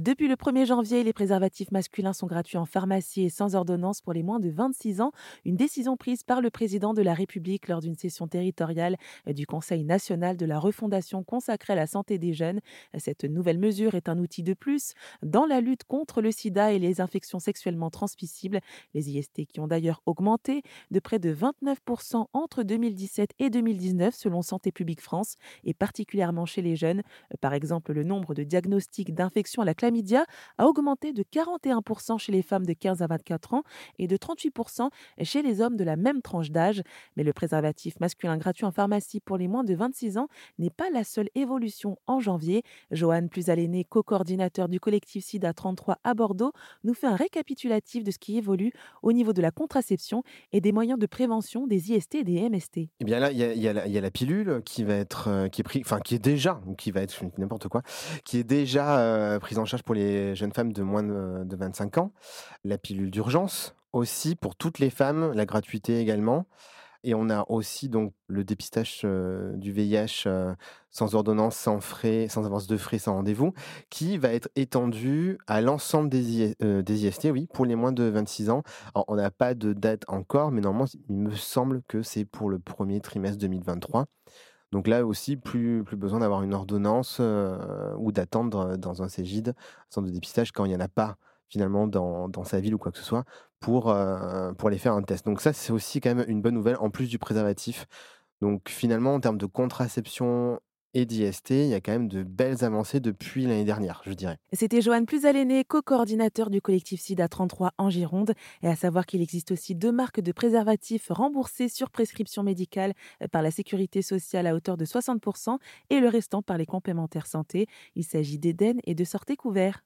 Depuis le 1er janvier, les préservatifs masculins sont gratuits en pharmacie et sans ordonnance pour les moins de 26 ans. Une décision prise par le président de la République lors d'une session territoriale du Conseil national de la refondation consacrée à la santé des jeunes. Cette nouvelle mesure est un outil de plus dans la lutte contre le sida et les infections sexuellement transmissibles. Les IST qui ont d'ailleurs augmenté de près de 29% entre 2017 et 2019 selon Santé publique France et particulièrement chez les jeunes. Par exemple, le nombre de diagnostics d'infection à la chlamydia a augmenté de 41% chez les femmes de 15 à 24 ans et de 38% chez les hommes de la même tranche d'âge. Mais le préservatif masculin gratuit en pharmacie pour les moins de 26 ans n'est pas la seule évolution en janvier. Joanne Plusaléné, co-coordinateur du collectif SIDA 33 à Bordeaux, nous fait un récapitulatif de ce qui évolue au niveau de la contraception et des moyens de prévention des IST et des MST. Et eh bien là, il y, a la pilule qui va être, euh, qui est pris, enfin qui est déjà, qui va être n'importe quoi, qui est déjà euh, prise en charge pour les jeunes femmes de moins de, 25 ans. La pilule d'urgence aussi pour toutes les femmes, la gratuité également. Et on a aussi donc le dépistage euh, du VIH euh, sans ordonnance, sans frais, sans avance de frais, sans rendez-vous, qui va être étendu à l'ensemble des, des, IST, oui, pour les moins de 26 ans. on n'a pas de date encore, mais normalement, il me semble que c'est pour le premier trimestre 2023. Donc là aussi, plus, besoin d'avoir une ordonnance euh, ou d'attendre dans un Cégide, centre de dépistage, quand il n'y en a pas finalement dans, dans, sa ville ou quoi que ce soit, pour, euh, pour aller faire un test. Donc ça, c'est aussi quand même une bonne nouvelle, en plus du préservatif. Donc finalement, en termes de contraception et d'IST, il y a quand même de belles avancées depuis l'année dernière, je dirais. C'était Joanne Plusaléné, co-coordinateur du collectif SIDA 33 en Gironde. Et à savoir qu'il existe aussi deux marques de préservatifs remboursés sur prescription médicale par la sécurité sociale à hauteur de 60% et le restant par les complémentaires santé. Il s'agit d'Eden et de Sortez Couvert.